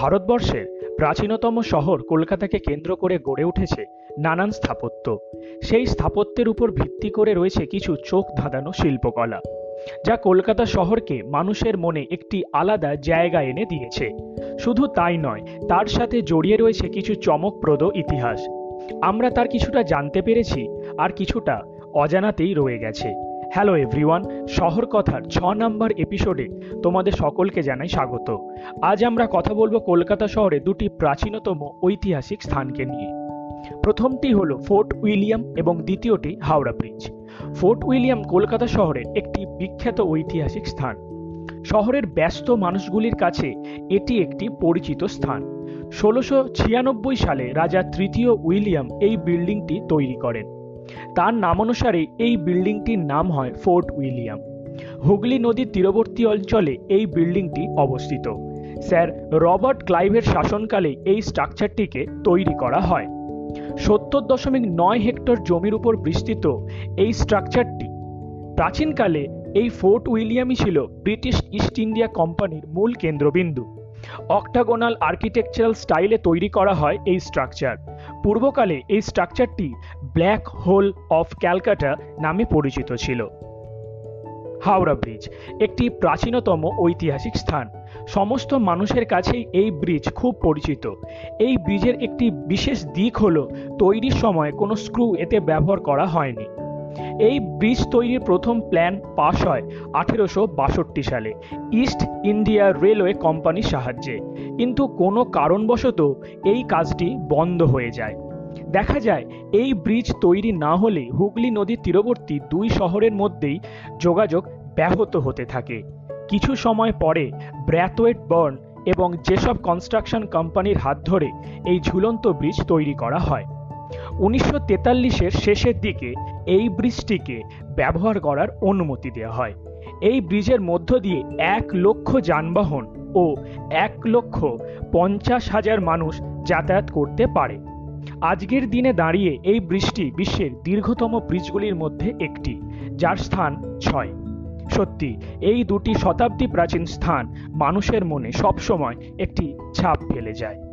ভারতবর্ষের প্রাচীনতম শহর কলকাতাকে কেন্দ্র করে গড়ে উঠেছে নানান স্থাপত্য। সেই স্থাপত্যের উপর ভিত্তি করে রয়েছে কিছু চোখ ধাঁধানো শিল্পকলা, যা কলকাতা শহরকে মানুষের মনে একটি আলাদা জায়গা এনে দিয়েছে। শুধু তাই নয়, তার সাথে জড়িয়ে রয়েছে কিছু চমকপ্রদ ইতিহাস। আমরা তার কিছুটা জানতে পেরেছি, আর কিছুটা অজানাতেই রয়ে গেছে। হ্যালো এভরিওয়ান শহর কথার ছ নম্বর এপিসোডে তোমাদের সকলকে জানাই স্বাগত। আজ আমরা কথা বলব কলকাতা শহরে দুটি প্রাচীনতম ঐতিহাসিক স্থানকে নিয়ে। প্রথমটি হলো ফোর্ট উইলিয়াম এবং দ্বিতীয়টি Howrah bridge. Fort William Kolkata শহরের একটি বিখ্যাত ঐতিহাসিক স্থান। শহরের ব্যস্ত মানুষগুলির কাছে এটি একটি পরিচিত স্থান। ষোলোশো সালে রাজা তৃতীয় উইলিয়াম এই বিল্ডিংটি তৈরি করেন। তার নামানুসারে এই বিল্ডিংটির নাম হয় ফোর্ট উইলিয়াম। হুগলি নদীর তীরবর্তী অঞ্চলে এই বিল্ডিংটি অবস্থিত। স্যার রবার্ট ক্লাইভের শাসনকালে এই স্ট্রাকচারটিকে তৈরি করা হয়। সত্তর দশমিক নয় হেক্টর জমির উপর বিস্তৃত এই স্ট্রাকচারটি। প্রাচীনকালে এই ফোর্ট উইলিয়ামই ছিল ব্রিটিশ ইস্ট ইন্ডিয়া কোম্পানির মূল কেন্দ্রবিন্দু। অক্টাগোনাল আর্কিটেকচারাল স্টাইলে তৈরি করা হয় এই স্ট্রাকচার। পূর্বকালে এই স্ট্রাকচারটি ব্ল্যাক হোল অফ ক্যালকাটা নামে পরিচিত ছিল। হাওড়া ব্রিজ, একটি প্রাচীনতম ঐতিহাসিক স্থান। সমস্ত মানুষের কাছেই এই ব্রিজ খুব পরিচিত। এই ব্রিজের একটি বিশেষ দিক হল, তৈরির সময় কোনো স্ক্রু এতে ব্যবহার করা হয়নি। এই ব্রিজ তৈরির প্রথম প্ল্যান পাশ হয় আঠেরোশো বাষট্টি সালে। ইস্ট ইন্ডিয়া রেলওয়ে কোম্পানির সাহায্যে। কিন্তু কোনো কারণবশত এই কাজটি বন্ধ হয়ে যায়। দেখা যায়, এই ব্রিজ তৈরি না হলে হুগলি নদীর তীরবর্তী দুই শহরের মধ্যেই যোগাযোগ ব্যাহত হতে থাকে। কিছু সময় পরে ব্র্যাথওয়েট বার্ন এবং যেসব কনস্ট্রাকশন কোম্পানির হাত ধরে এই ঝুলন্ত ব্রিজ তৈরি করা হয়। উনিশশো তেতাল্লিশের শেষের দিকে এই ব্রিজটিকে ব্যবহার করার অনুমতি দেওয়া হয়। এই ব্রিজের মধ্য দিয়ে এক লক্ষ যানবাহন ও এক লক্ষ পঞ্চাশ হাজার মানুষ যাতায়াত করতে পারে। আজকের দিনে দাঁড়িয়ে এই ব্রিজটি বিশ্বের দীর্ঘতম ব্রিজগুলির মধ্যে একটি, যার স্থান ছয়। সত্যি, এই দুটি শতাব্দী প্রাচীন স্থান মানুষের মনে সবসময় একটি ছাপ ফেলে যায়।